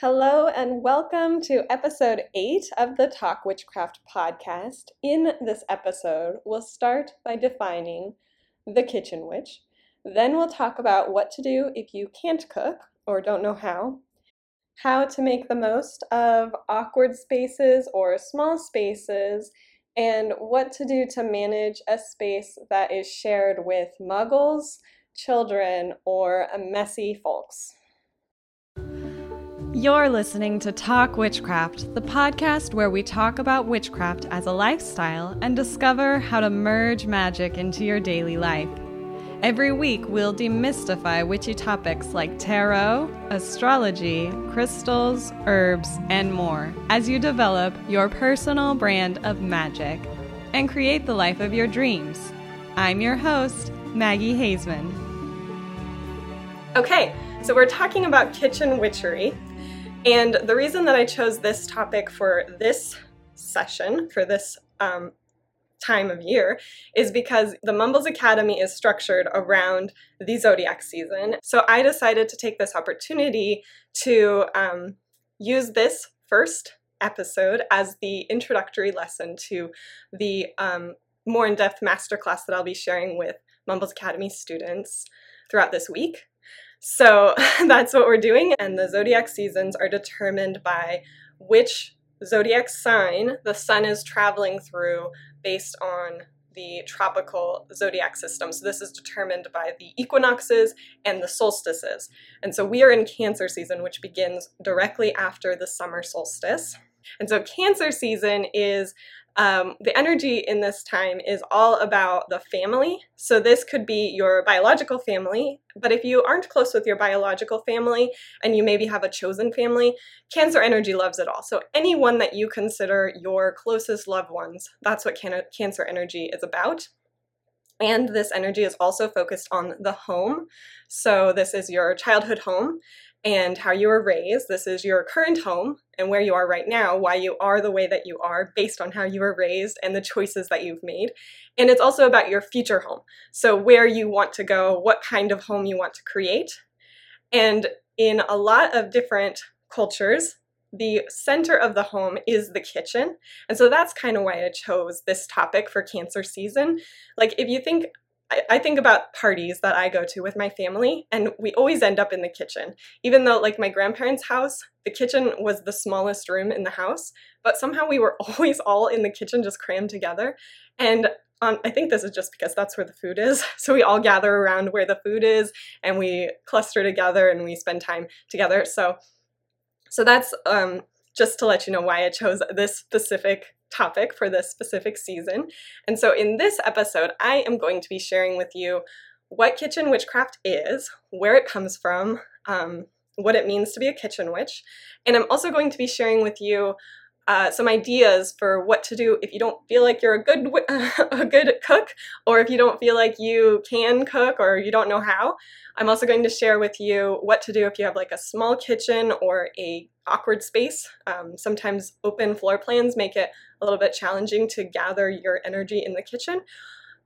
Hello, and welcome to episode 8 of the Talk Witchcraft podcast. In this episode, we'll start by defining the kitchen witch. Then we'll talk about what to do if you can't cook or don't know how, how to make the most of awkward spaces or small spaces, and what to do to manage a space that is shared with muggles, children, or messy folks. You're listening to Talk Witchcraft, the podcast where we talk about witchcraft as a lifestyle and discover how to merge magic into your daily life. Every week, we'll demystify witchy topics like tarot, astrology, crystals, herbs, and more as you develop your personal brand of magic and create the life of your dreams. I'm your host, Maggie Hazeman. Okay, so we're talking about kitchen witchery. And the reason that I chose this topic for this session, for this um, time of year, is because the Mumbles Academy is structured around the zodiac season. So I decided to take this opportunity to um, use this first episode as the introductory lesson to the um, more in depth masterclass that I'll be sharing with Mumbles Academy students throughout this week. So that's what we're doing, and the zodiac seasons are determined by which zodiac sign the sun is traveling through based on the tropical zodiac system. So this is determined by the equinoxes and the solstices. And so we are in Cancer season, which begins directly after the summer solstice. And so Cancer season is um, the energy in this time is all about the family. So, this could be your biological family, but if you aren't close with your biological family and you maybe have a chosen family, Cancer energy loves it all. So, anyone that you consider your closest loved ones, that's what can- Cancer energy is about. And this energy is also focused on the home. So, this is your childhood home and how you were raised. This is your current home and where you are right now, why you are the way that you are based on how you were raised and the choices that you've made. And it's also about your future home. So, where you want to go, what kind of home you want to create. And in a lot of different cultures, the center of the home is the kitchen. And so that's kind of why I chose this topic for cancer season. Like, if you think I, think about parties that I go to with my family, and we always end up in the kitchen. Even though, like, my grandparents' house, the kitchen was the smallest room in the house, but somehow we were always all in the kitchen just crammed together. And um, I think this is just because that's where the food is. So we all gather around where the food is, and we cluster together and we spend time together. So, so that's um, just to let you know why I chose this specific topic for this specific season. And so in this episode, I am going to be sharing with you what kitchen witchcraft is, where it comes from, um, what it means to be a kitchen witch, and I'm also going to be sharing with you uh, some ideas for what to do if you don't feel like you're a good a good cook, or if you don't feel like you can cook, or you don't know how. I'm also going to share with you what to do if you have like a small kitchen or a awkward space. Um, sometimes open floor plans make it a little bit challenging to gather your energy in the kitchen.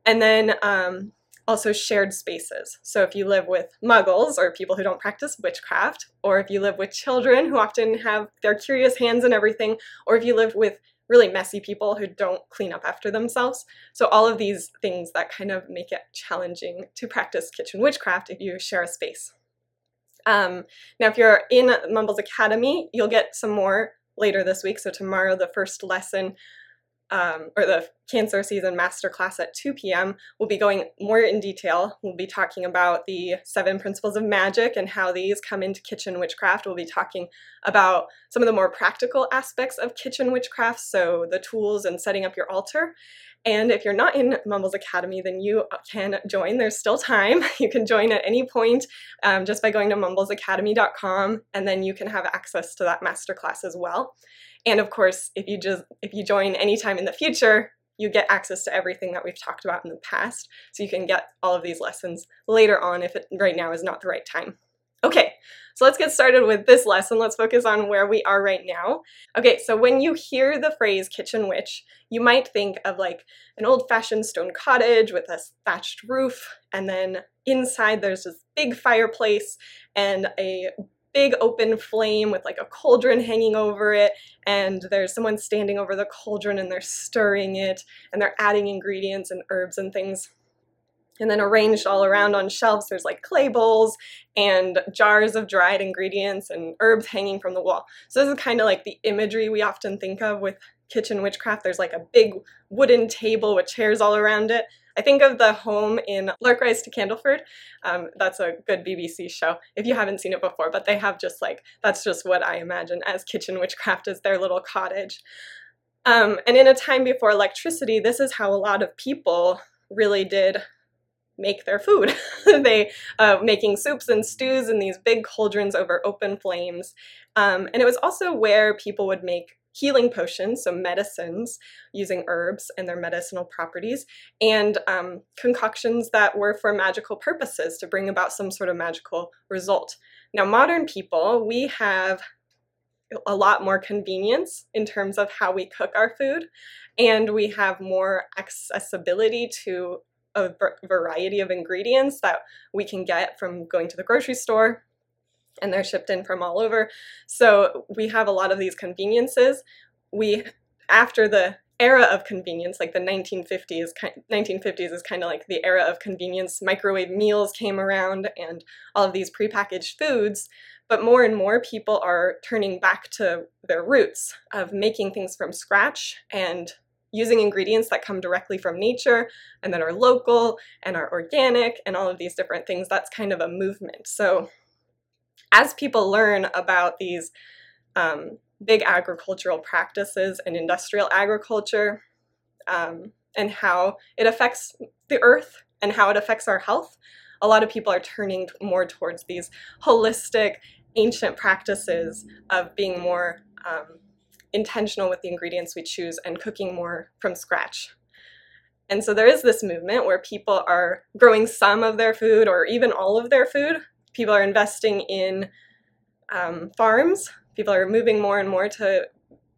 And then um, also shared spaces. So if you live with muggles or people who don't practice witchcraft, or if you live with children who often have their curious hands and everything, or if you live with really messy people who don't clean up after themselves. So all of these things that kind of make it challenging to practice kitchen witchcraft if you share a space. Um, now, if you're in Mumbles Academy, you'll get some more later this week. So tomorrow, the first lesson um, or the Cancer Season Masterclass at 2 p.m. We'll be going more in detail. We'll be talking about the seven principles of magic and how these come into kitchen witchcraft. We'll be talking about some of the more practical aspects of kitchen witchcraft, so the tools and setting up your altar. And if you're not in Mumbles Academy, then you can join. There's still time. You can join at any point um, just by going to mumblesacademy.com, and then you can have access to that masterclass as well. And of course, if you just if you join anytime in the future, you get access to everything that we've talked about in the past. So you can get all of these lessons later on if it right now is not the right time. Okay, so let's get started with this lesson. Let's focus on where we are right now. Okay, so when you hear the phrase kitchen witch, you might think of like an old fashioned stone cottage with a thatched roof, and then inside there's this big fireplace and a big open flame with like a cauldron hanging over it, and there's someone standing over the cauldron and they're stirring it and they're adding ingredients and herbs and things. And then arranged all around on shelves, there's like clay bowls and jars of dried ingredients and herbs hanging from the wall. So, this is kind of like the imagery we often think of with kitchen witchcraft. There's like a big wooden table with chairs all around it. I think of the home in Larkrise to Candleford. Um, that's a good BBC show if you haven't seen it before, but they have just like, that's just what I imagine as kitchen witchcraft is their little cottage. Um, and in a time before electricity, this is how a lot of people really did make their food. they uh, making soups and stews in these big cauldrons over open flames. Um, and it was also where people would make healing potions, so medicines using herbs and their medicinal properties, and um, concoctions that were for magical purposes to bring about some sort of magical result. Now, modern people, we have a lot more convenience in terms of how we cook our food, and we have more accessibility to a variety of ingredients that we can get from going to the grocery store and they're shipped in from all over. So we have a lot of these conveniences. We, after the era of convenience, like the 1950s, 1950s is kind of like the era of convenience. Microwave meals came around and all of these prepackaged foods. But more and more people are turning back to their roots of making things from scratch and using ingredients that come directly from nature and that are local and are organic and all of these different things. That's kind of a movement. So as people learn about these um, big agricultural practices and industrial agriculture um, and how it affects the earth and how it affects our health, a lot of people are turning more towards these holistic, ancient practices of being more um, intentional with the ingredients we choose and cooking more from scratch. And so there is this movement where people are growing some of their food or even all of their food people are investing in um, farms. People are moving more and more to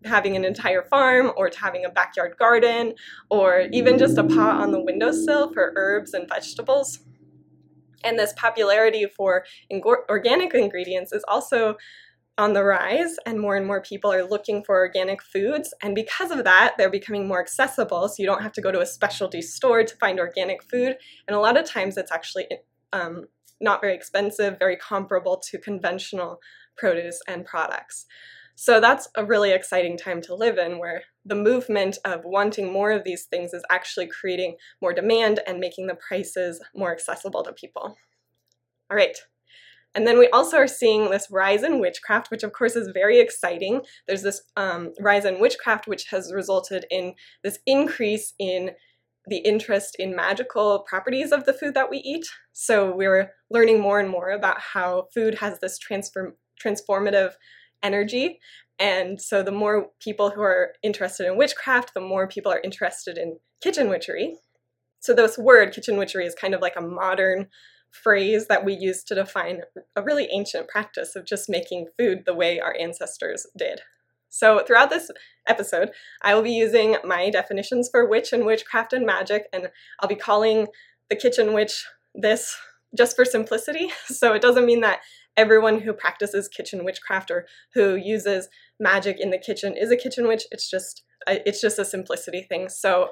having an entire farm or to having a backyard garden or even just a pot on the windowsill for herbs and vegetables. And this popularity for organic ingredients is also on the rise, and more and more people are looking for organic foods. And because of that, they're becoming more accessible. So you don't have to go to a specialty store to find organic food. And a lot of times it's actually um, not very expensive, very comparable to conventional produce and products. So that's a really exciting time to live in where the movement of wanting more of these things is actually creating more demand and making the prices more accessible to people. All right. And then we also are seeing this rise in witchcraft, which of course is very exciting. There's this um, rise in witchcraft, which has resulted in this increase in the interest in magical properties of the food that we eat. So we're learning more and more about how food has this transform transformative energy. And so the more people who are interested in witchcraft, the more people are interested in kitchen witchery. So this word, kitchen witchery, is kind of like a modern phrase that we use to define a really ancient practice of just making food the way our ancestors did. So throughout this episode, I will be using my definitions for witch and witchcraft and magic, and I'll be calling the kitchen witch this just for simplicity. So it doesn't mean that everyone who practices kitchen witchcraft or who uses magic in the kitchen is a kitchen witch. It's just it's just a simplicity thing. So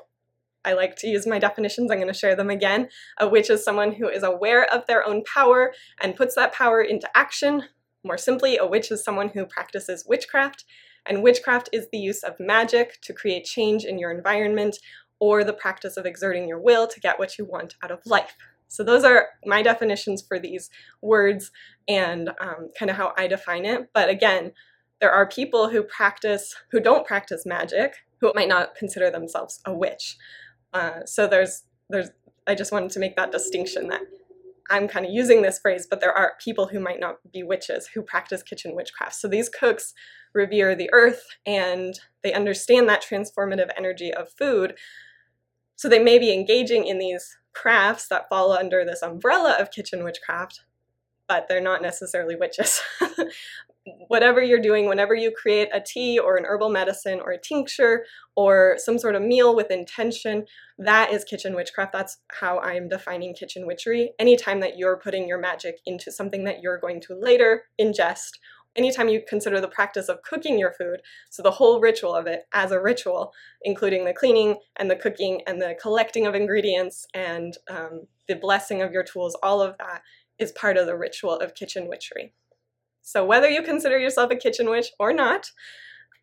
I like to use my definitions. I'm going to share them again. A witch is someone who is aware of their own power and puts that power into action. More simply, a witch is someone who practices witchcraft and witchcraft is the use of magic to create change in your environment or the practice of exerting your will to get what you want out of life. So, those are my definitions for these words and um, kind of how I define it. But again, there are people who practice, who don't practice magic, who might not consider themselves a witch. Uh, so, there's, there's, I just wanted to make that distinction that I'm kind of using this phrase, but there are people who might not be witches who practice kitchen witchcraft. So these cooks revere the earth and they understand that transformative energy of food. So they may be engaging in these crafts that fall under this umbrella of kitchen witchcraft, but they're not necessarily witches. whatever you're doing, whenever you create a tea or an herbal medicine or a tincture or some sort of meal with intention, that is kitchen witchcraft. That's how I'm defining kitchen witchery. Anytime that you're putting your magic into something that you're going to later ingest, anytime you consider the practice of cooking your food, so the whole ritual of it as a ritual, including the cleaning and the cooking and the collecting of ingredients and um, the blessing of your tools, all of that is part of the ritual of kitchen witchery. So whether you consider yourself a kitchen witch or not,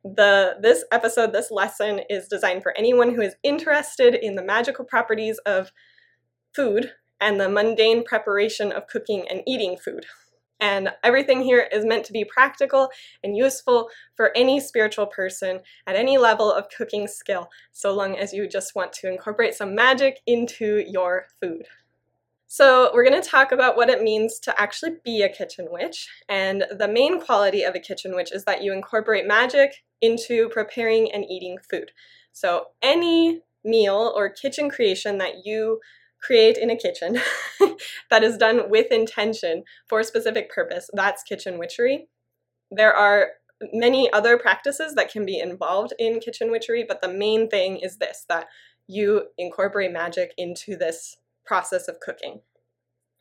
the this episode, this lesson is designed for anyone who is interested in the magical properties of food and the mundane preparation of cooking and eating food. And everything here is meant to be practical and useful for any spiritual person at any level of cooking skill, so long as you just want to incorporate some magic into your food. So, we're going to talk about what it means to actually be a kitchen witch. And the main quality of a kitchen witch is that you incorporate magic into preparing and eating food. So, any meal or kitchen creation that you create in a kitchen that is done with intention for a specific purpose, that's kitchen witchery. There are many other practices that can be involved in kitchen witchery, but the main thing is this that you incorporate magic into this process of cooking.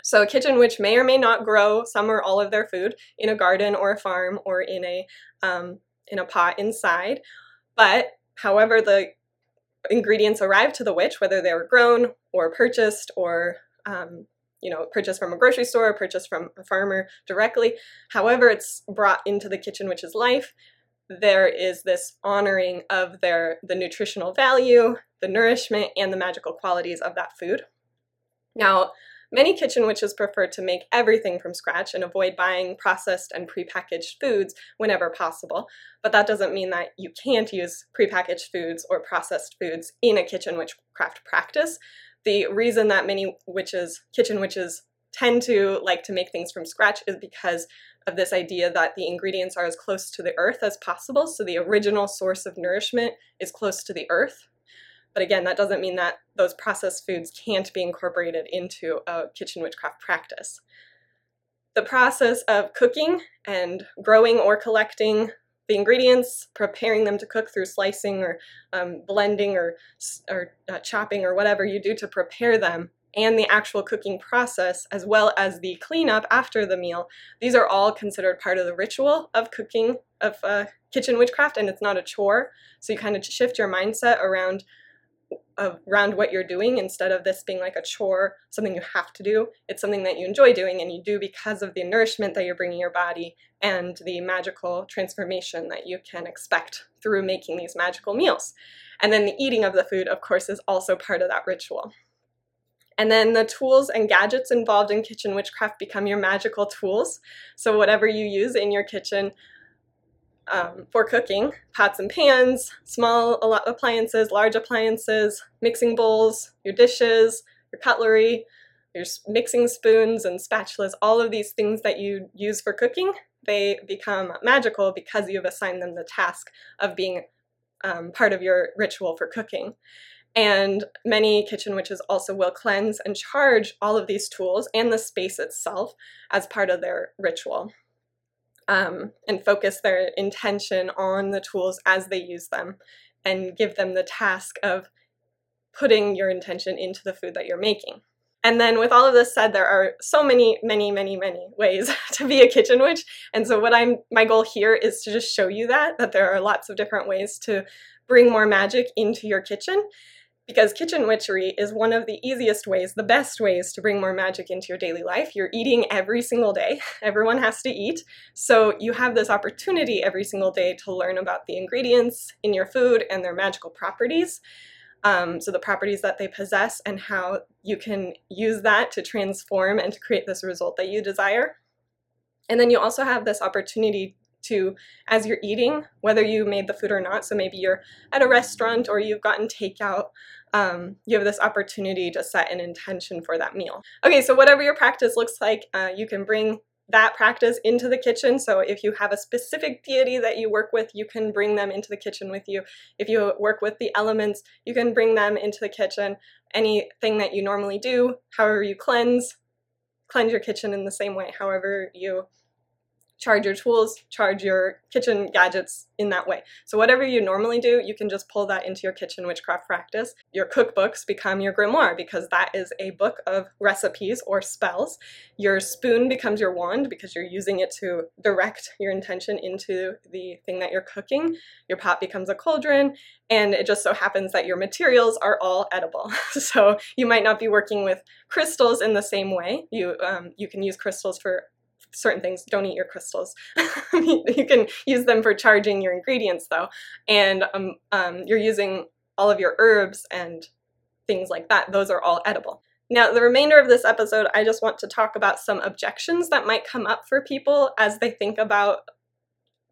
So, a kitchen witch may or may not grow some or all of their food in a garden or a farm or in a um, in a pot inside, but however the ingredients arrive to the witch, whether they were grown or purchased or um, you know purchased from a grocery store or purchased from a farmer directly, however it's brought into the kitchen witch's life, there is this honoring of their the nutritional value, the nourishment, and the magical qualities of that food. Now, many kitchen witches prefer to make everything from scratch and avoid buying processed and prepackaged foods whenever possible. But that doesn't mean that you can't use prepackaged foods or processed foods in a kitchen witchcraft practice. The reason that many witches, kitchen witches, tend to like to make things from scratch is because of this idea that the ingredients are as close to the earth as possible. So the original source of nourishment is close to the earth. But again, that doesn't mean that those processed foods can't be incorporated into a kitchen witchcraft practice. The process of cooking and growing or collecting the ingredients, preparing them to cook through slicing or um, blending or, or uh, chopping or whatever you do to prepare them, and the actual cooking process, as well as the cleanup after the meal, these are all considered part of the ritual of cooking, of uh, kitchen witchcraft, and it's not a chore. So you kind of shift your mindset around around what you're doing instead of this being like a chore, something you have to do. It's something that you enjoy doing and you do because of the nourishment that you're bringing your body and the magical transformation that you can expect through making these magical meals. And then the eating of the food, of course, is also part of that ritual. And then the tools and gadgets involved in kitchen witchcraft become your magical tools. So, whatever you use in your kitchen, um, for cooking pots and pans, small appliances, large appliances, mixing bowls, your dishes, your cutlery, your mixing spoons and spatulas, all of these things that you use for cooking, they become magical because you've assigned them the task of being um, part of your ritual for cooking. And many kitchen witches also will cleanse and charge all of these tools and the space itself as part of their ritual um, and focus their intention on the tools as they use them and give them the task of putting your intention into the food that you're making. And then, with all of this said, there are so many, many, many, many ways to be a kitchen witch. And so, what I'm my goal here is to just show you that that there are lots of different ways to bring more magic into your kitchen because kitchen witchery is one of the easiest ways, the best ways to bring more magic into your daily life. You're eating every single day, everyone has to eat. So you have this opportunity every single day to learn about the ingredients in your food and their magical properties. Um, so the properties that they possess and how you can use that to transform and to create this result that you desire. And then you also have this opportunity to as you're eating, whether you made the food or not. So maybe you're at a restaurant or you've gotten takeout. Um, you have this opportunity to set an intention for that meal. Okay, so whatever your practice looks like, uh, you can bring that practice into the kitchen. So if you have a specific deity that you work with, you can bring them into the kitchen with you. If you work with the elements, you can bring them into the kitchen. Anything that you normally do, however you cleanse, cleanse your kitchen in the same way, however you charge your tools, charge your kitchen gadgets in that way. So whatever you normally do, you can just pull that into your kitchen witchcraft practice. Your cookbooks become your grimoire because that is a book of recipes or spells. Your spoon becomes your wand because you're using it to direct your intention into the thing that you're cooking. Your pot becomes a cauldron, and it just so happens that your materials are all edible. so you might not be working with crystals in the same way. You um, you can use crystals for certain things. Don't eat your crystals. you can use them for charging your ingredients though, and um, um, you're using all of your herbs and things like that. Those are all edible. Now, the remainder of this episode, I just want to talk about some objections that might come up for people as they think about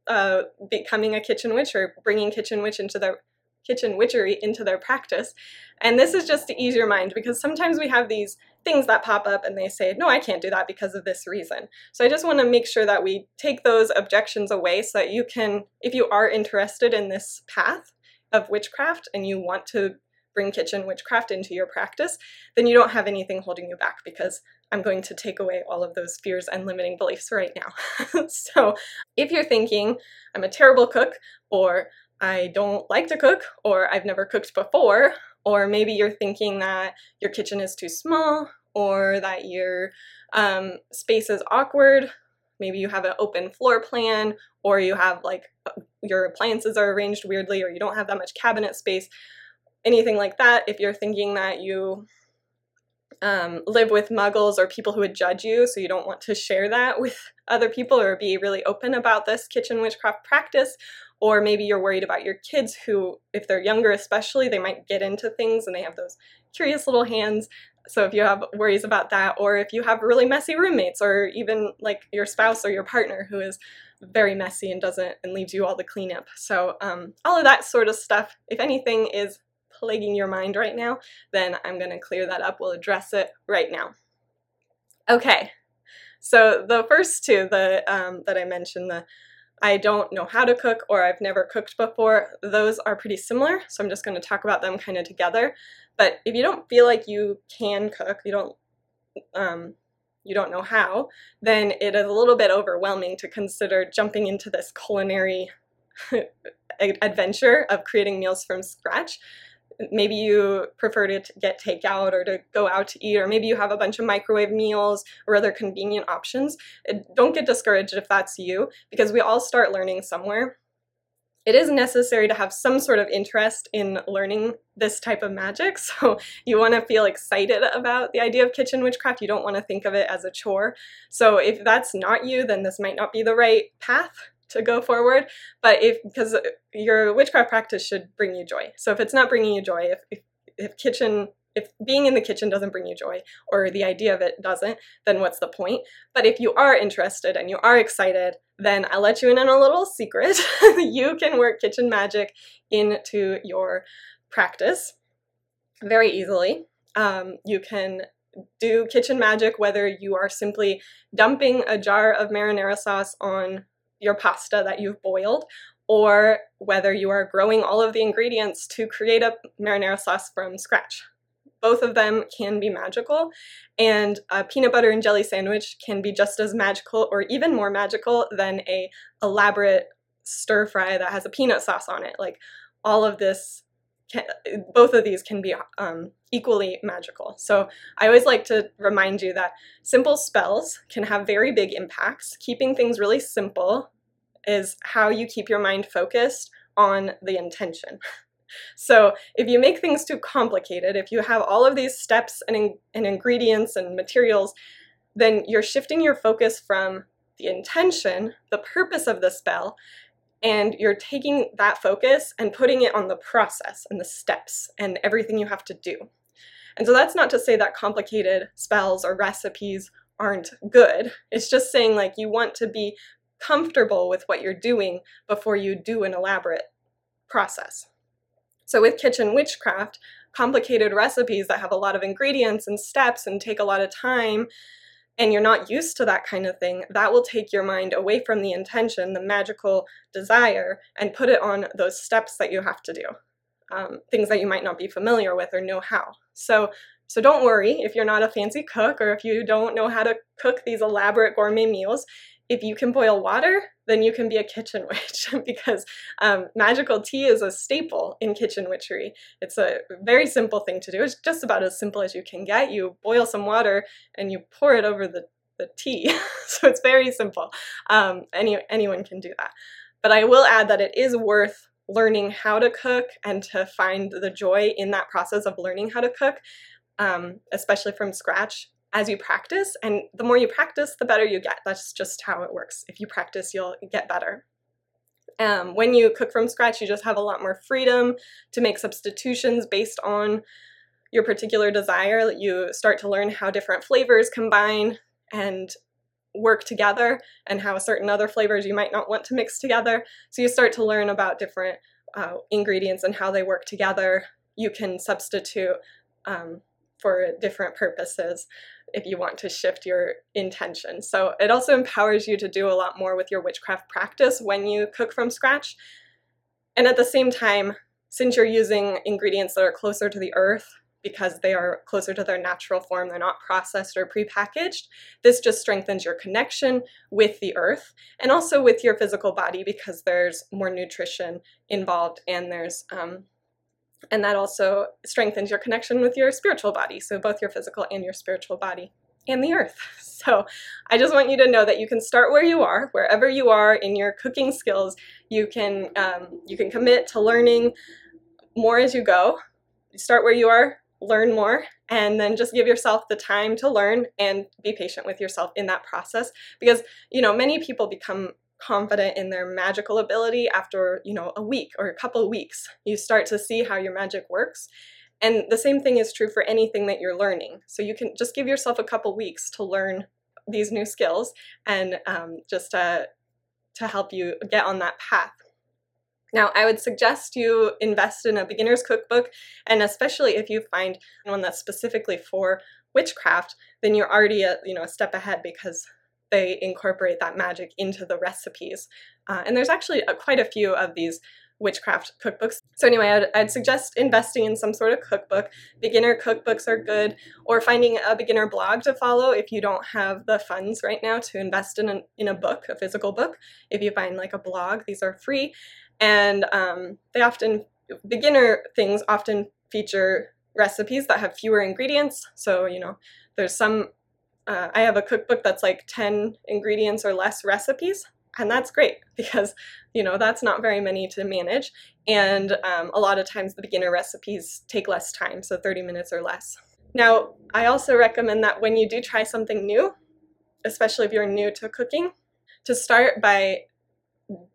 uh, becoming a kitchen witch or bringing kitchen witch into their kitchen witchery into their practice. And this is just to ease your mind because sometimes we have these things that pop up and they say, no, I can't do that because of this reason. So I just want to make sure that we take those objections away so that you can, if you are interested in this path of witchcraft and you want to bring kitchen witchcraft into your practice, then you don't have anything holding you back because I'm going to take away all of those fears and limiting beliefs right now. so if you're thinking, I'm a terrible cook, or I don't like to cook, or I've never cooked before, or maybe you're thinking that your kitchen is too small, or that your um, space is awkward. Maybe you have an open floor plan, or you have like your appliances are arranged weirdly, or you don't have that much cabinet space. Anything like that, if you're thinking that you um, live with muggles or people who would judge you, so you don't want to share that with other people or be really open about this kitchen witchcraft practice, or maybe you're worried about your kids who, if they're younger especially, they might get into things and they have those curious little hands. So if you have worries about that, or if you have really messy roommates, or even like your spouse or your partner who is very messy and doesn't and leaves you all the cleanup. So um, all of that sort of stuff, if anything is plaguing your mind right now, then I'm going to clear that up. We'll address it right now. Okay, so the first two, the um, that I mentioned, the I don't know how to cook or I've never cooked before, those are pretty similar. So I'm just going to talk about them kind of together. But if you don't feel like you can cook, you don't um, you don't know how, then it is a little bit overwhelming to consider jumping into this culinary adventure of creating meals from scratch maybe you prefer to get takeout or to go out to eat, or maybe you have a bunch of microwave meals or other convenient options. Eh, don't get discouraged if that's you, because we all start learning somewhere. It is necessary to have some sort of interest in learning this type of magic. So you want to feel excited about the idea of kitchen witchcraft. You don't want to think of it as a chore. So if that's not you, then this might not be the right path to go forward. But if because your witchcraft practice should bring you joy. So if it's not bringing you joy, if if, if kitchen if being in the kitchen doesn't bring you joy or the idea of it doesn't, then what's the point? But if you are interested and you are excited, then I'll let you in on a little secret. you can work kitchen magic into your practice very easily. Um, you can do kitchen magic whether you are simply dumping a jar of marinara sauce on your pasta that you've boiled, or whether you are growing all of the ingredients to create a marinara sauce from scratch. Both of them can be magical, and a peanut butter and jelly sandwich can be just as magical or even more magical than a elaborate stir fry that has a peanut sauce on it. Like all of this can, both of these can be um, equally magical. So I always like to remind you that simple spells can have very big impacts. Keeping things really simple is how you keep your mind focused on the intention. So if you make things too complicated, if you have all of these steps and, in, and ingredients and materials, then you're shifting your focus from the intention, the purpose of the spell, and you're taking that focus and putting it on the process and the steps and everything you have to do. And so that's not to say that complicated spells or recipes aren't good. It's just saying like you want to be comfortable with what you're doing before you do an elaborate process. So with kitchen witchcraft, complicated recipes that have a lot of ingredients and steps and take a lot of time and you're not used to that kind of thing, that will take your mind away from the intention, the magical desire, and put it on those steps that you have to do. Um, things that you might not be familiar with or know how. So, so don't worry if you're not a fancy cook or if you don't know how to cook these elaborate gourmet meals. If you can boil water, then you can be a kitchen witch because um, magical tea is a staple in kitchen witchery. It's a very simple thing to do. It's just about as simple as you can get. You boil some water and you pour it over the, the tea. so it's very simple. Um, any, anyone can do that. But I will add that it is worth learning how to cook and to find the joy in that process of learning how to cook, um, especially from scratch as you practice. And the more you practice, the better you get. That's just how it works. If you practice, you'll get better. Um, when you cook from scratch, you just have a lot more freedom to make substitutions based on your particular desire. You start to learn how different flavors combine and work together and how certain other flavors you might not want to mix together. So you start to learn about different uh, ingredients and how they work together. You can substitute um, for different purposes if you want to shift your intention. So it also empowers you to do a lot more with your witchcraft practice when you cook from scratch. And at the same time, since you're using ingredients that are closer to the earth, because they are closer to their natural form, they're not processed or prepackaged. This just strengthens your connection with the earth and also with your physical body because there's more nutrition involved and there's um, and that also strengthens your connection with your spiritual body, so both your physical and your spiritual body and the earth. So I just want you to know that you can start where you are, wherever you are in your cooking skills. You can um, you can commit to learning more as you go. Start where you are, learn more, and then just give yourself the time to learn and be patient with yourself in that process. Because you know many people become confident in their magical ability after, you know, a week or a couple weeks. You start to see how your magic works. And the same thing is true for anything that you're learning. So you can just give yourself a couple weeks to learn these new skills and um, just uh, to help you get on that path. Now, I would suggest you invest in a beginner's cookbook, and especially if you find one that's specifically for witchcraft, then you're already a, you know a step ahead because they incorporate that magic into the recipes. Uh, and there's actually a, quite a few of these witchcraft cookbooks. So anyway, I'd, I'd, suggest investing in some sort of cookbook. Beginner cookbooks are good, or finding a beginner blog to follow if you don't have the funds right now to invest in a, in a book, a physical book. If you find like a blog, these are free, and um, they often beginner things often feature recipes that have fewer ingredients. So you know, there's some uh, I have a cookbook that's like 10 ingredients or less recipes, and that's great because, you know, that's not very many to manage. And um, a lot of times the beginner recipes take less time, so 30 minutes or less. Now, I also recommend that when you do try something new, especially if you're new to cooking, to start by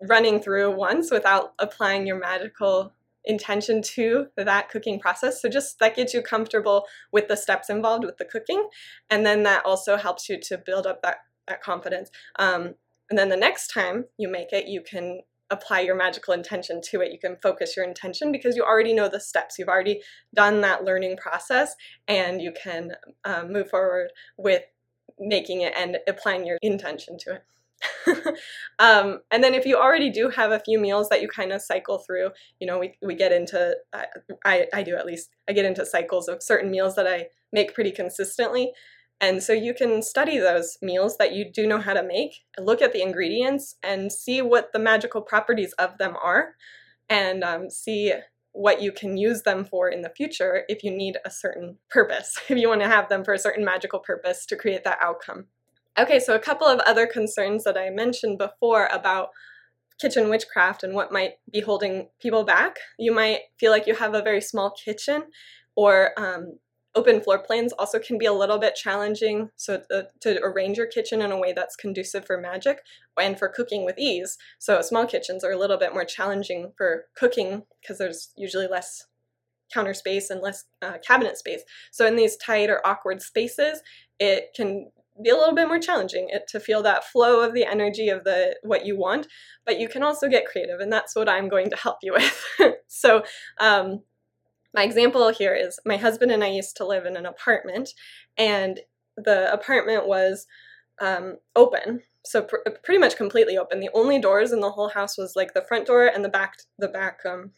running through once without applying your magical intention to that cooking process. So just that gets you comfortable with the steps involved with the cooking. And then that also helps you to build up that, that confidence. Um, and then the next time you make it, you can apply your magical intention to it. You can focus your intention because you already know the steps. You've already done that learning process and you can um, move forward with making it and applying your intention to it. um, and then if you already do have a few meals that you kind of cycle through, you know, we, we get into, I, I do at least, I get into cycles of certain meals that I make pretty consistently. And so you can study those meals that you do know how to make, look at the ingredients and see what the magical properties of them are, and um, see what you can use them for in the future if you need a certain purpose, if you want to have them for a certain magical purpose to create that outcome. Okay, so a couple of other concerns that I mentioned before about kitchen witchcraft and what might be holding people back. You might feel like you have a very small kitchen or um, open floor plans also can be a little bit challenging so to, to, arrange your kitchen in a way that's conducive for magic and for cooking with ease so small kitchens are a little bit more challenging for cooking because there's usually less counter space and less uh, cabinet space so in these tight or awkward spaces it can be a little bit more challenging it, to feel that flow of the energy of the what you want but you can also get creative and that's what i'm going to help you with. So um, my example here is my husband and i used to live in an apartment and the apartment was um, open so pr- pretty much completely open. The only doors in the whole house was like the front door and the back the back um,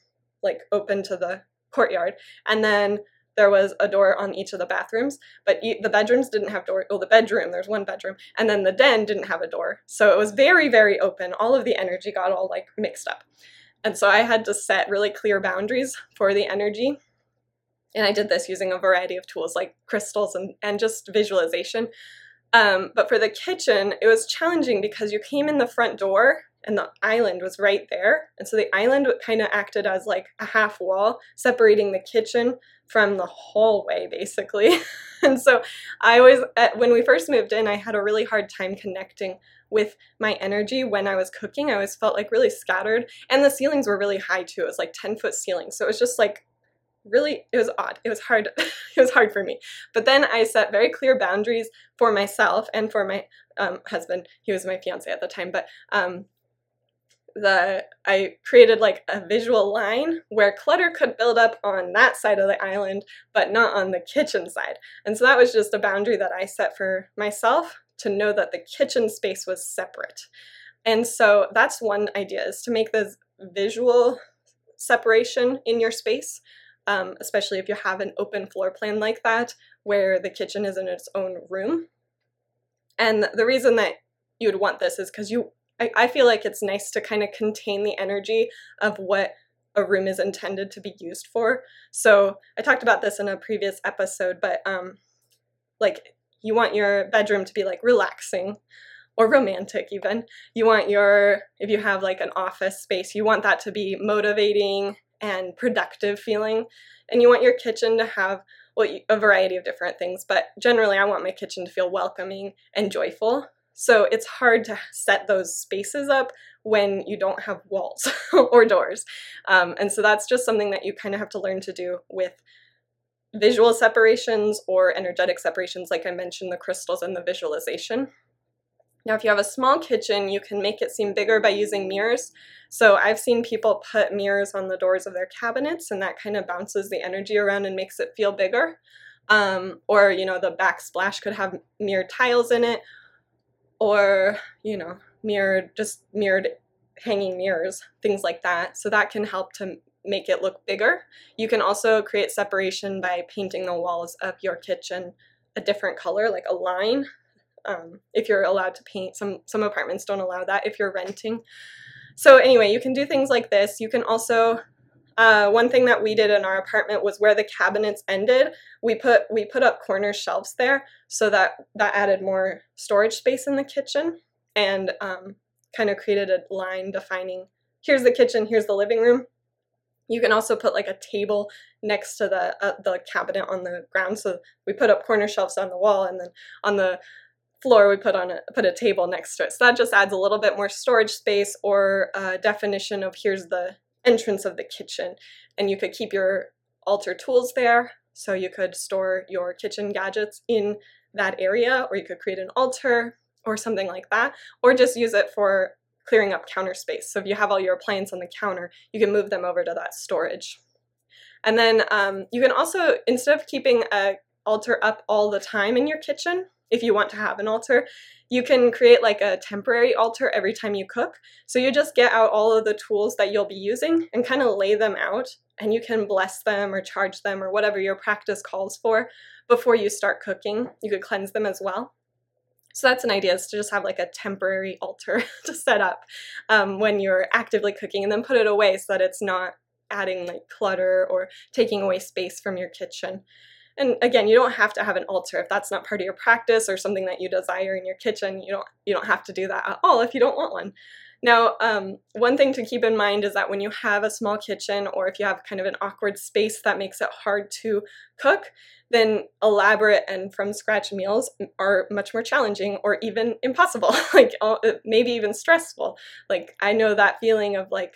like open to the courtyard. And then there was a door on each of the bathrooms, but the bedrooms didn't have door. Well, the bedroom, there's one bedroom, and then the den didn't have a door. So it was very, very open. All of the energy got all like mixed up. And so I had to set really clear boundaries for the energy. And I did this using a variety of tools like crystals and, and just visualization. Um, but for the kitchen, it was challenging because you came in the front door and the island was right there. And so the island kind of acted as like a half wall separating the kitchen from the hallway, basically. and so I was, when we first moved in, I had a really hard time connecting with my energy when I was cooking. I always felt like really scattered. And the ceilings were really high too. It was like 10 foot ceilings. So it was just like really it was odd it was hard it was hard for me but then i set very clear boundaries for myself and for my um, husband he was my fiance at the time but um, the I created like a visual line where clutter could build up on that side of the island, but not on the kitchen side. And so that was just a boundary that I set for myself to know that the kitchen space was separate. And so that's one idea is to make this visual separation in your space, um, especially if you have an open floor plan like that, where the kitchen is in its own room. And the reason that you would want this is because you I, I feel like it's nice to kind of contain the energy of what a room is intended to be used for. So I talked about this in a previous episode, but um, like you want your bedroom to be like relaxing or romantic even. You want your, if you have like an office space, you want that to be motivating and productive feeling. And you want your kitchen to have well, a variety of different things, but generally I want my kitchen to feel welcoming and joyful. So it's hard to set those spaces up when you don't have walls or doors. Um, and so that's just something that you kind of have to learn to do with visual separations or energetic separations, like I mentioned, the crystals and the visualization. Now, if you have a small kitchen, you can make it seem bigger by using mirrors. So I've seen people put mirrors on the doors of their cabinets, and that kind of bounces the energy around and makes it feel bigger. Um, or, you know, the backsplash could have mirror tiles in it, or you know mirrored just mirrored hanging mirrors things like that. So that can help to make it look bigger. You can also create separation by painting the walls of your kitchen a different color like a line. Um, if you're allowed to paint some some apartments don't allow that if you're renting. So anyway you can do things like this. You can also uh, one thing that we did in our apartment was where the cabinets ended, we put we put up corner shelves there so that that added more storage space in the kitchen and um, kind of created a line defining here's the kitchen, here's the living room. You can also put like a table next to the uh, the cabinet on the ground. So we put up corner shelves on the wall, and then on the floor we put on a put a table next to it. So that just adds a little bit more storage space or a definition of here's the entrance of the kitchen. And you could keep your altar tools there. So you could store your kitchen gadgets in that area, or you could create an altar or something like that, or just use it for clearing up counter space. So if you have all your appliances on the counter, you can move them over to that storage. And then um, you can also, instead of keeping a altar up all the time in your kitchen, if you want to have an altar, you can create like a temporary altar every time you cook. So you just get out all of the tools that you'll be using and kind of lay them out, and you can bless them or charge them or whatever your practice calls for before you start cooking. You could cleanse them as well. So that's an idea is to just have like a temporary altar to set up um, when you're actively cooking and then put it away so that it's not adding like clutter or taking away space from your kitchen. And again, you don't have to have an altar if that's not part of your practice or something that you desire in your kitchen. You don't you don't have to do that at all if you don't want one. Now, um, one thing to keep in mind is that when you have a small kitchen or if you have kind of an awkward space that makes it hard to cook, then elaborate and from scratch meals are much more challenging or even impossible, like maybe even stressful. Like I know that feeling of like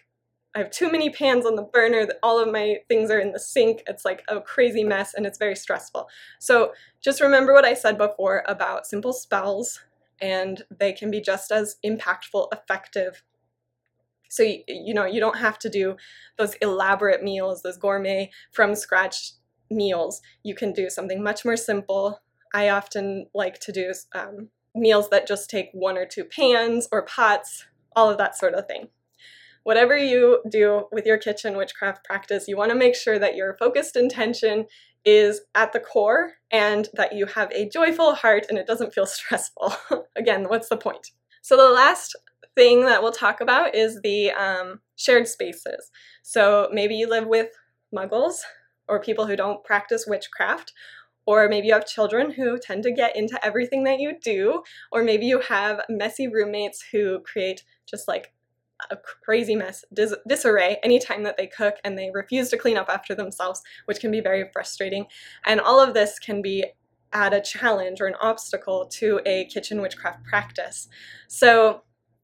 I have too many pans on the burner, all of my things are in the sink. It's like a crazy mess and it's very stressful. So just remember what I said before about simple spells and they can be just as impactful, effective. So, you, you know, you don't have to do those elaborate meals, those gourmet from scratch meals. You can do something much more simple. I often like to do um, meals that just take one or two pans or pots, all of that sort of thing whatever you do with your kitchen witchcraft practice, you want to make sure that your focused intention is at the core and that you have a joyful heart and it doesn't feel stressful. Again, what's the point? So, the last thing that we'll talk about is the um, shared spaces. So, maybe you live with muggles or people who don't practice witchcraft, or maybe you have children who tend to get into everything that you do, or maybe you have messy roommates who create just like a crazy mess, dis- disarray anytime that they cook and they refuse to clean up after themselves, which can be very frustrating. And all of this can be add a challenge or an obstacle to a kitchen witchcraft practice. So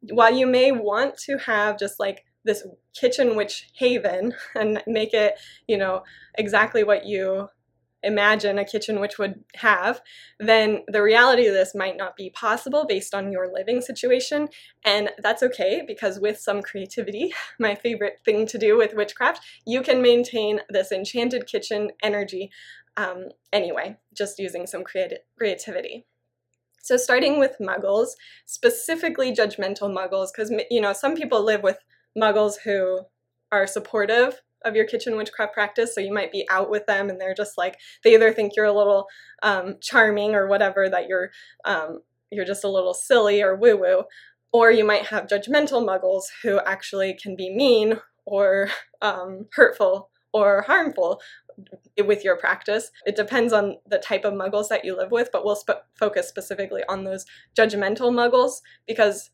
while you may want to have just like this kitchen witch haven and make it, you know, exactly what you imagine a kitchen which would have, then the reality of this might not be possible based on your living situation. And that's okay because with some creativity, my favorite thing to do with witchcraft, you can maintain this enchanted kitchen energy um, anyway, just using some creati- creativity. So starting with muggles, specifically judgmental muggles, because you know some people live with muggles who are supportive of your kitchen witchcraft practice. So you might be out with them and they're just like they either think you're a little um, charming or whatever that you're um, you're just a little silly or woo woo, or you might have judgmental muggles who actually can be mean or um, hurtful or harmful with your practice. It depends on the type of muggles that you live with, but we'll sp- focus specifically on those judgmental muggles because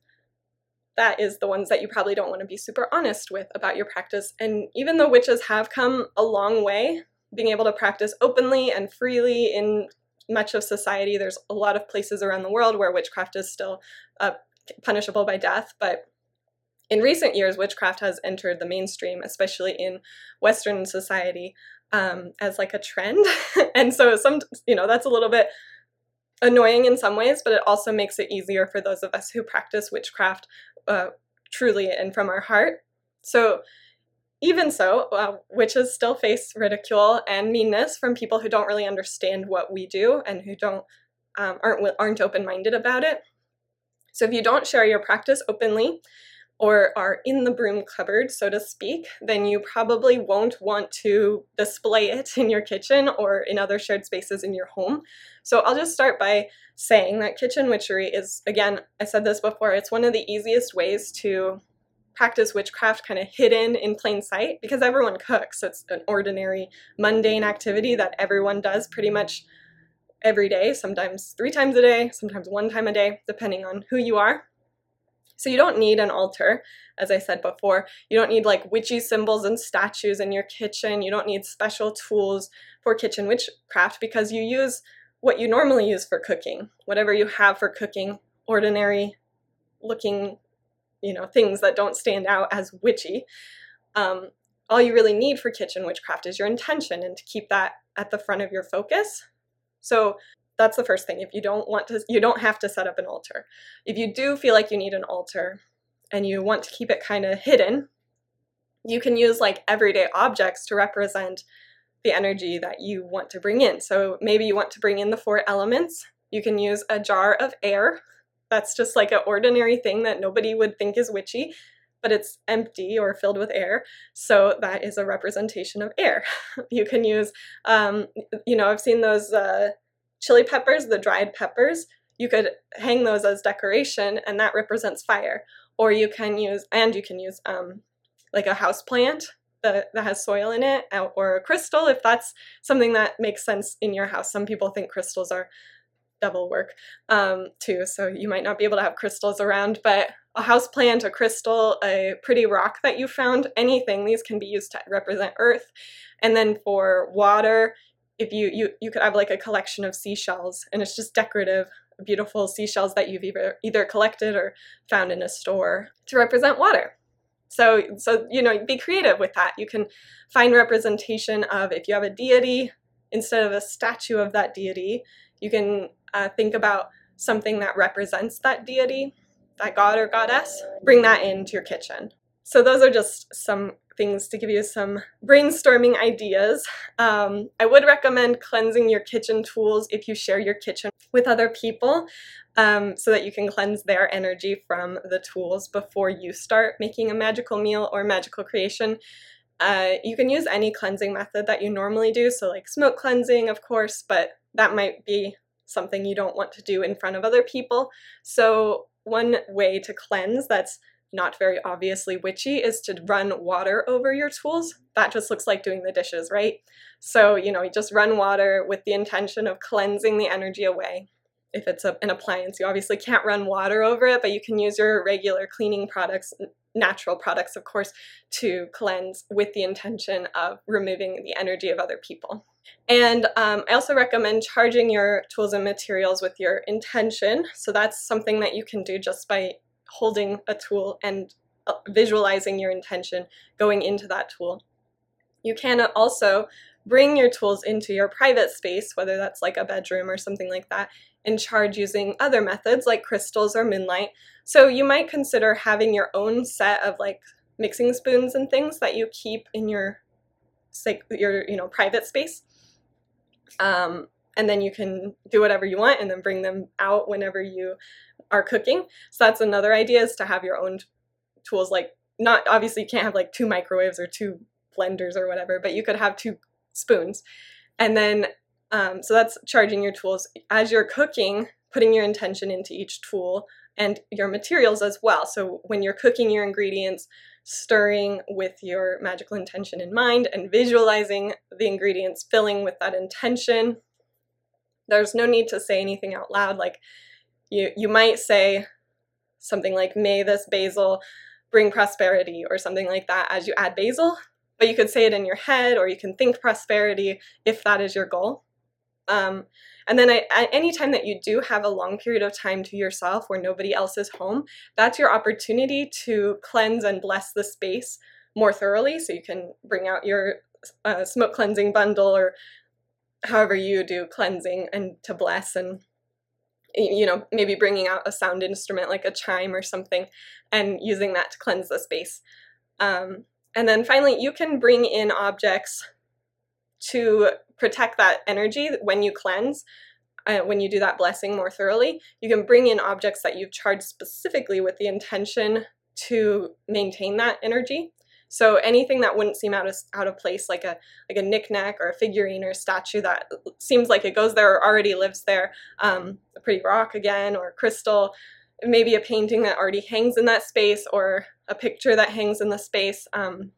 that is the ones that you probably don't want to be super honest with about your practice. And even though witches have come a long way, being able to practice openly and freely in much of society, there's a lot of places around the world where witchcraft is still uh, punishable by death. But in recent years, witchcraft has entered the mainstream, especially in Western society, um, as like a trend. and so some, you know, that's a little bit annoying in some ways, but it also makes it easier for those of us who practice witchcraft uh, truly and from our heart. So, even so, uh, witches still face ridicule and meanness from people who don't really understand what we do and who don't um, aren't aren't open minded about it. So, if you don't share your practice openly, or are in the broom cupboard, so to speak, then you probably won't want to display it in your kitchen or in other shared spaces in your home. So I'll just start by saying that kitchen witchery is, again, I said this before, it's one of the easiest ways to practice witchcraft kind of hidden in plain sight because everyone cooks. So it's an ordinary, mundane activity that everyone does pretty much every day, sometimes three times a day, sometimes one time a day, depending on who you are. So you don't need an altar, as I said before. You don't need like witchy symbols and statues in your kitchen. You don't need special tools for kitchen witchcraft because you use what you normally use for cooking. Whatever you have for cooking, ordinary looking, you know, things that don't stand out as witchy. Um, all you really need for kitchen witchcraft is your intention and to keep that at the front of your focus. So that's the first thing. If you don't want to, you don't have to set up an altar. If you do feel like you need an altar and you want to keep it kind of hidden, you can use like everyday objects to represent the energy that you want to bring in. So maybe you want to bring in the four elements. You can use a jar of air. That's just like an ordinary thing that nobody would think is witchy, but it's empty or filled with air. So that is a representation of air. you can use, um, you know, I've seen those. Uh, chili peppers, the dried peppers, you could hang those as decoration and that represents fire. Or you can use, and you can use um, like a house plant that, that has soil in it uh, or a crystal if that's something that makes sense in your house. Some people think crystals are devil work um, too, so you might not be able to have crystals around, but a house plant, a crystal, a pretty rock that you found, anything, these can be used to represent earth. And then for water, if you you you could have like a collection of seashells and it's just decorative beautiful seashells that you've either either collected or found in a store to represent water. So so you know be creative with that. You can find representation of if you have a deity instead of a statue of that deity you can uh, think about something that represents that deity that god or goddess bring that into your kitchen. So those are just some things to give you some brainstorming ideas. Um, I would recommend cleansing your kitchen tools if you share your kitchen with other people um, so that you can cleanse their energy from the tools before you start making a magical meal or magical creation. Uh, you can use any cleansing method that you normally do, so like smoke cleansing, of course, but that might be something you don't want to do in front of other people. So, one way to cleanse that's not very obviously witchy is to run water over your tools. That just looks like doing the dishes, right? So, you know, you just run water with the intention of cleansing the energy away. If it's a, an appliance, you obviously can't run water over it, but you can use your regular cleaning products, natural products, of course, to cleanse with the intention of removing the energy of other people. And um, I also recommend charging your tools and materials with your intention. So that's something that you can do just by holding a tool and uh, visualizing your intention going into that tool. You can also bring your tools into your private space, whether that's like a bedroom or something like that, and charge using other methods like crystals or moonlight. So you might consider having your own set of like mixing spoons and things that you keep in your like your you know private space. Um, and then you can do whatever you want and then bring them out whenever you are cooking. So that's another idea is to have your own tools like not obviously you can't have like two microwaves or two blenders or whatever, but you could have two spoons. And then um, so that's charging your tools as you're cooking, putting your intention into each tool and your materials as well. So when you're cooking your ingredients, stirring with your magical intention in mind and visualizing the ingredients filling with that intention. There's no need to say anything out loud like you you might say something like may this basil bring prosperity or something like that as you add basil. But you could say it in your head or you can think prosperity if that is your goal. Um, and then at any time that you do have a long period of time to yourself where nobody else is home that's your opportunity to cleanse and bless the space more thoroughly. So you can bring out your uh, smoke cleansing bundle or however you do cleansing and to bless and you know, maybe bringing out a sound instrument like a chime or something and using that to cleanse the space. Um, and then finally, you can bring in objects to protect that energy when you cleanse. Uh, when you do that blessing more thoroughly, you can bring in objects that you've charged specifically with the intention to maintain that energy. So anything that wouldn't seem out of out of place, like a like a knickknack or a figurine or a statue that seems like it goes there or already lives there, um, a pretty rock again or crystal, maybe a painting that already hangs in that space or a picture that hangs in the space. Um,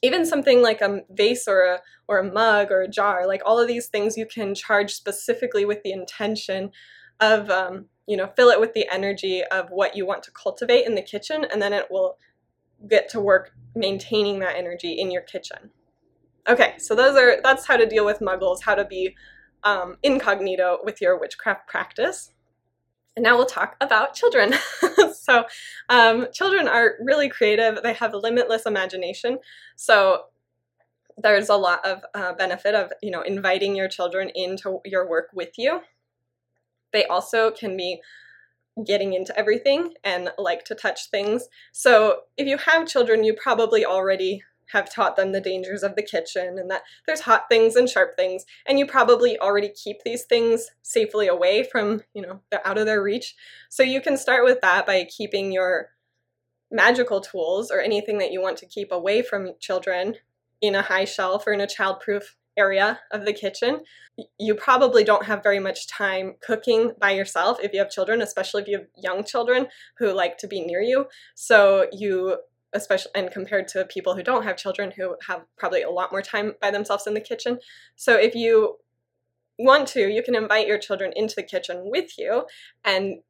even something like a vase or a or a mug or a jar, like all of these things, you can charge specifically with the intention of um, you know fill it with the energy of what you want to cultivate in the kitchen, and then it will get to work maintaining that energy in your kitchen. Okay, so those are that's how to deal with muggles, how to be um, incognito with your witchcraft practice. And now we'll talk about children. so, um, children are really creative. They have limitless imagination. So, there's a lot of uh, benefit of you know inviting your children into your work with you. They also can be getting into everything and like to touch things. So if you have children, you probably already have taught them the dangers of the kitchen and that there's hot things and sharp things and you probably already keep these things safely away from you know they're out of their reach so you can start with that by keeping your magical tools or anything that you want to keep away from children in a high shelf or in a childproof area of the kitchen. You probably don't have very much time cooking by yourself if you have children, especially if you have young children who like to be near you. So you especially and compared to people who don't have children who have probably a lot more time by themselves in the kitchen. So if you want to, you can invite your children into the kitchen with you and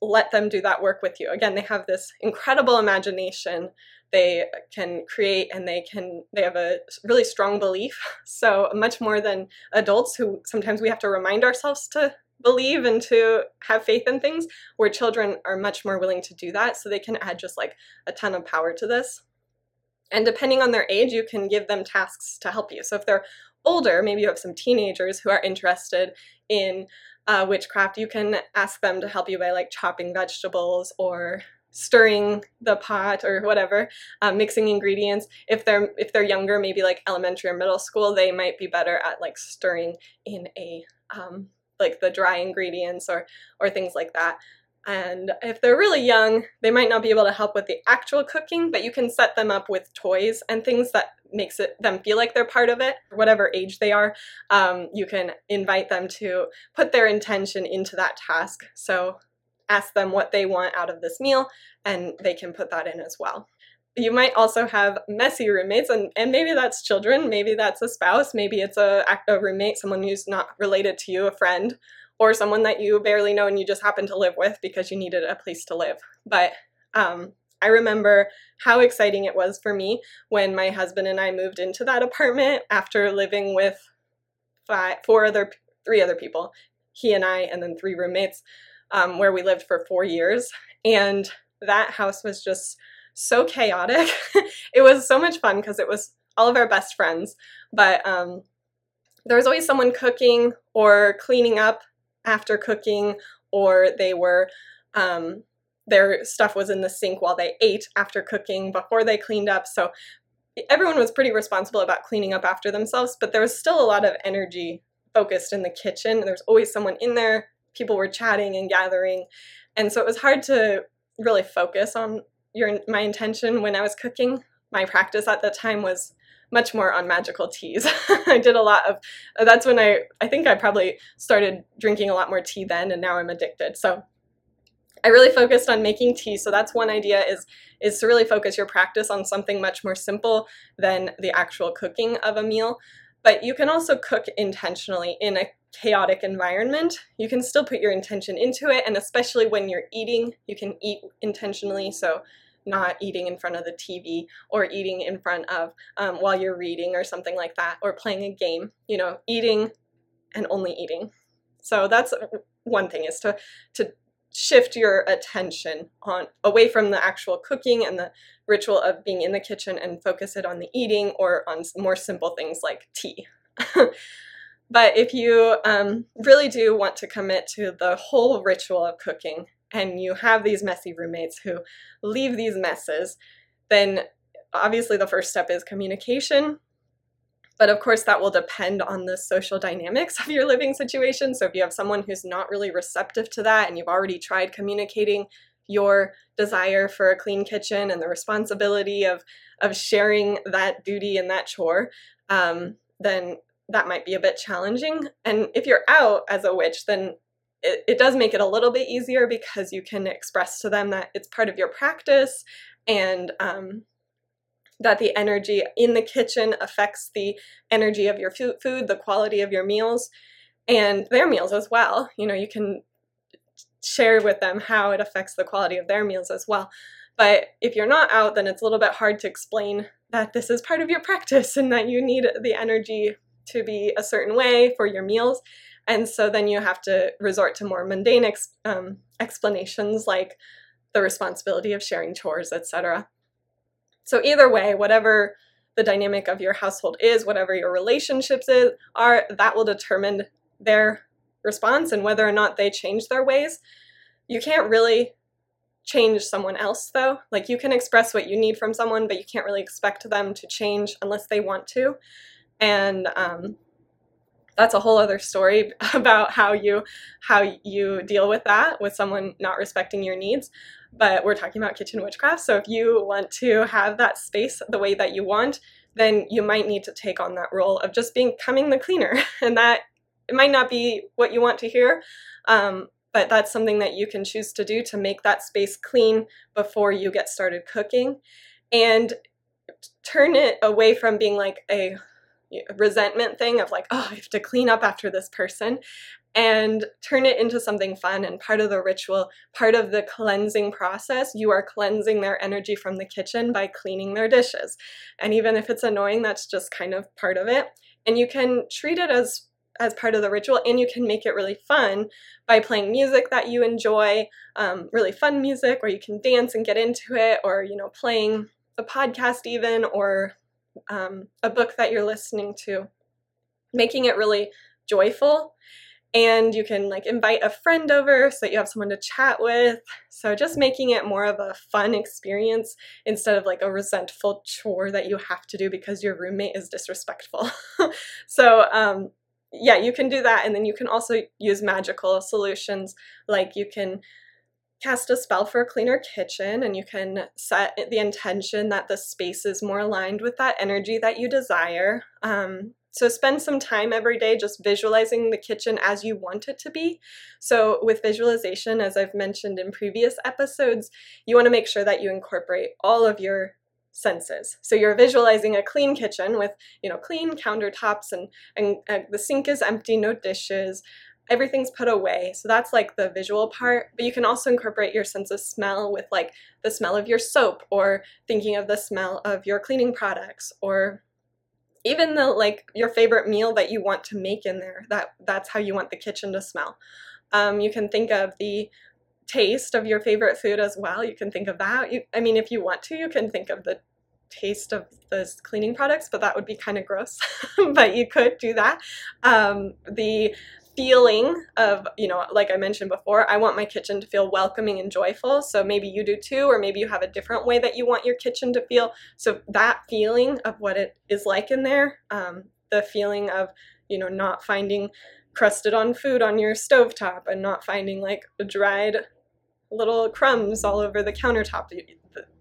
let them do that work with you. Again, they have this incredible imagination. They can create and they can they have a really strong belief. So much more than adults who sometimes we have to remind ourselves to believe and to have faith in things where children are much more willing to do that. So they can add just like a ton of power to this. And depending on their age you can give them tasks to help you. So if they're older maybe you have some teenagers who are interested in uh, witchcraft you can ask them to help you by like chopping vegetables or stirring the pot or whatever, um, mixing ingredients. If they're if they're younger, maybe like elementary or middle school, they might be better at like stirring in a um, like the dry ingredients or or things like that. And if they're really young, they might not be able to help with the actual cooking, but you can set them up with toys and things that makes it them feel like they're part of it, whatever age they are. Um, you can invite them to put their intention into that task. So ask them what they want out of this meal, and they can put that in as well. You might also have messy roommates, and, and maybe that's children, maybe that's a spouse, maybe it's a, a roommate, someone who's not related to you, a friend, or someone that you barely know and you just happen to live with because you needed a place to live. But um, I remember how exciting it was for me when my husband and I moved into that apartment after living with five, four other, three other people, he and I, and then three roommates, um, where we lived for four years. And that house was just so chaotic. it was so much fun because it was all of our best friends, but um, there was always someone cooking or cleaning up after cooking, or they were um, their stuff was in the sink while they ate after cooking before they cleaned up. So everyone was pretty responsible about cleaning up after themselves, but there was still a lot of energy focused in the kitchen. There's always someone in there. People were chatting and gathering. And so it was hard to really focus on your my intention when I was cooking. My practice at the time was much more on magical teas. I did a lot of uh, that's when I I think I probably started drinking a lot more tea then and now I'm addicted. So I really focused on making tea. So that's one idea is is to really focus your practice on something much more simple than the actual cooking of a meal. But you can also cook intentionally in a chaotic environment. You can still put your intention into it and especially when you're eating, you can eat intentionally. So not eating in front of the TV or eating in front of um, while you're reading or something like that or playing a game, you know, eating and only eating. So that's one thing is to to shift your attention on away from the actual cooking and the ritual of being in the kitchen and focus it on the eating or on more simple things like tea. but if you um, really do want to commit to the whole ritual of cooking and you have these messy roommates who leave these messes, then obviously the first step is communication but of course, that will depend on the social dynamics of your living situation. So if you have someone who's not really receptive to that and you've already tried communicating your desire for a clean kitchen and the responsibility of, of sharing that duty and that chore, um, then that might be a bit challenging. And if you're out as a witch, then it, it does make it a little bit easier because you can express to them that it's part of your practice and um, that the energy in the kitchen affects the energy of your food, the quality of your meals, and their meals as well. You know, you can share with them how it affects the quality of their meals as well. But if you're not out, then it's a little bit hard to explain that this is part of your practice and that you need the energy to be a certain way for your meals. And so then you have to resort to more mundane ex- um, explanations like the responsibility of sharing chores, etc. So either way, whatever the dynamic of your household is, whatever your relationships is, are, that will determine their response and whether or not they change their ways. You can't really change someone else though. Like you can express what you need from someone, but you can't really expect them to change unless they want to. And um, that's a whole other story about how you how you deal with that with someone not respecting your needs but we're talking about kitchen witchcraft. So if you want to have that space the way that you want, then you might need to take on that role of just being becoming the cleaner. And that it might not be what you want to hear, um, but that's something that you can choose to do to make that space clean before you get started cooking. And turn it away from being like a resentment thing of like, oh, I have to clean up after this person, and turn it into something fun and part of the ritual, part of the cleansing process. You are cleansing their energy from the kitchen by cleaning their dishes. And even if it's annoying, that's just kind of part of it. And you can treat it as as part of the ritual and you can make it really fun by playing music that you enjoy um, really fun music where you can dance and get into it or you know playing a podcast even or um, a book that you're listening to making it really joyful. And you can like invite a friend over so that you have someone to chat with. So just making it more of a fun experience instead of like a resentful chore that you have to do because your roommate is disrespectful. So um, yeah you can do that. And then you can also use magical solutions. Like you can cast a spell for a cleaner kitchen and you can set the intention that the space is more aligned with that energy that you desire. Um, so spend some time every day just visualizing the kitchen as you want it to be. So with visualization, as I've mentioned in previous episodes, you want to make sure that you incorporate all of your senses. So you're visualizing a clean kitchen with, you know, clean countertops and and uh, the sink is empty, no dishes, everything's put away. So that's like the visual part. But you can also incorporate your sense of smell with like the smell of your soap or thinking of the smell of your cleaning products or even the like your favorite meal that you want to make in there. That that's how you want the kitchen to smell. Um, you can think of the taste of your favorite food as well. You can think of that. You, I mean, if you want to, you can think of the taste of the cleaning products, but that would be kind of gross. but you could do that. Um, the feeling of, you know, like I mentioned before, I want my kitchen to feel welcoming and joyful. So maybe you do too, or maybe you have a different way that you want your kitchen to feel. So that feeling of what it is like in there, um, the feeling of, you know, not finding crusted on food on your stovetop and not finding like dried little crumbs all over the countertop.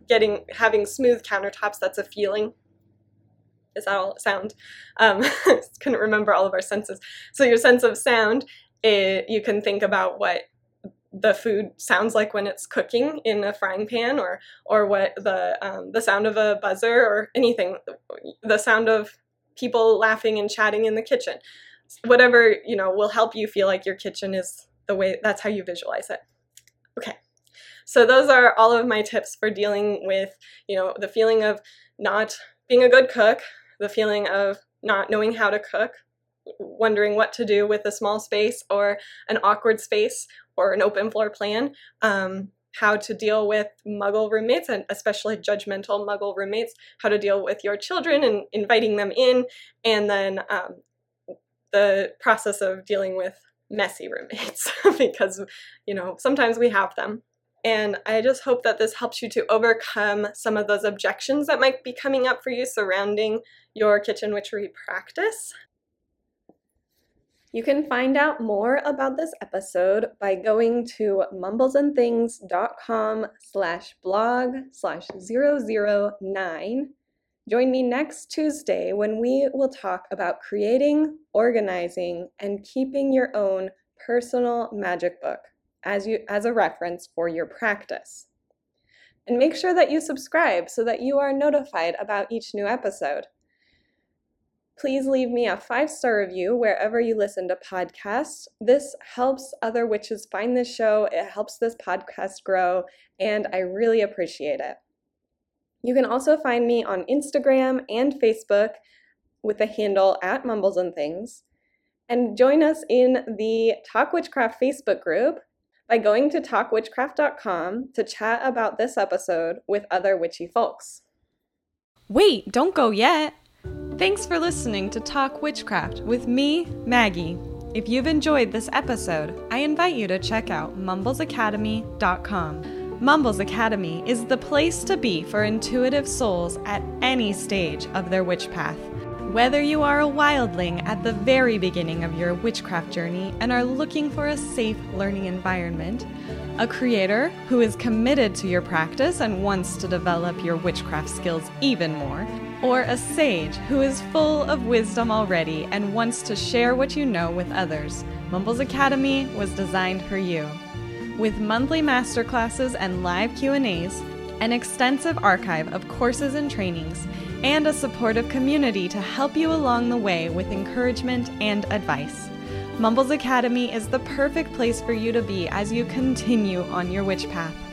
Getting having smooth countertops, that's a feeling is all sound? Um, couldn't remember all of our senses. So your sense of sound, it, you can think about what the food sounds like when it's cooking in a frying pan, or or what the um, the sound of a buzzer or anything, the sound of people laughing and chatting in the kitchen, whatever you know will help you feel like your kitchen is the way. That's how you visualize it. Okay. So those are all of my tips for dealing with, you know, the feeling of not being a good cook, the feeling of not knowing how to cook, wondering what to do with a small space or an awkward space or an open floor plan, um, how to deal with muggle roommates and especially judgmental muggle roommates, how to deal with your children and inviting them in, and then um, the process of dealing with messy roommates because, you know, sometimes we have them. And I just hope that this helps you to overcome some of those objections that might be coming up for you surrounding your kitchen witchery practice. You can find out more about this episode by going to mumblesandthings.com slash blog slash 009. Join me next Tuesday when we will talk about creating, organizing, and keeping your own personal magic book as, you, as a reference for your practice. And make sure that you subscribe so that you are notified about each new episode. Please leave me a five star review wherever you listen to podcasts. This helps other witches find this show, it helps this podcast grow, and I really appreciate it. You can also find me on Instagram and Facebook with the handle at Mumbles and Things. And join us in the Talk Witchcraft Facebook group by going to talkwitchcraft.com to chat about this episode with other witchy folks. Wait, don't go yet! Thanks for listening to Talk Witchcraft with me, Maggie. If you've enjoyed this episode, I invite you to check out mumblesacademy.com. Mumbles Academy is the place to be for intuitive souls at any stage of their witch path. Whether you are a wildling at the very beginning of your witchcraft journey and are looking for a safe learning environment, a creator who is committed to your practice and wants to develop your witchcraft skills even more, or a sage who is full of wisdom already and wants to share what you know with others, Mumbles Academy was designed for you. With monthly masterclasses and live Q&As, an extensive archive of courses and trainings, and a supportive community to help you along the way with encouragement and advice. Mumbles Academy is the perfect place for you to be as you continue on your witch path.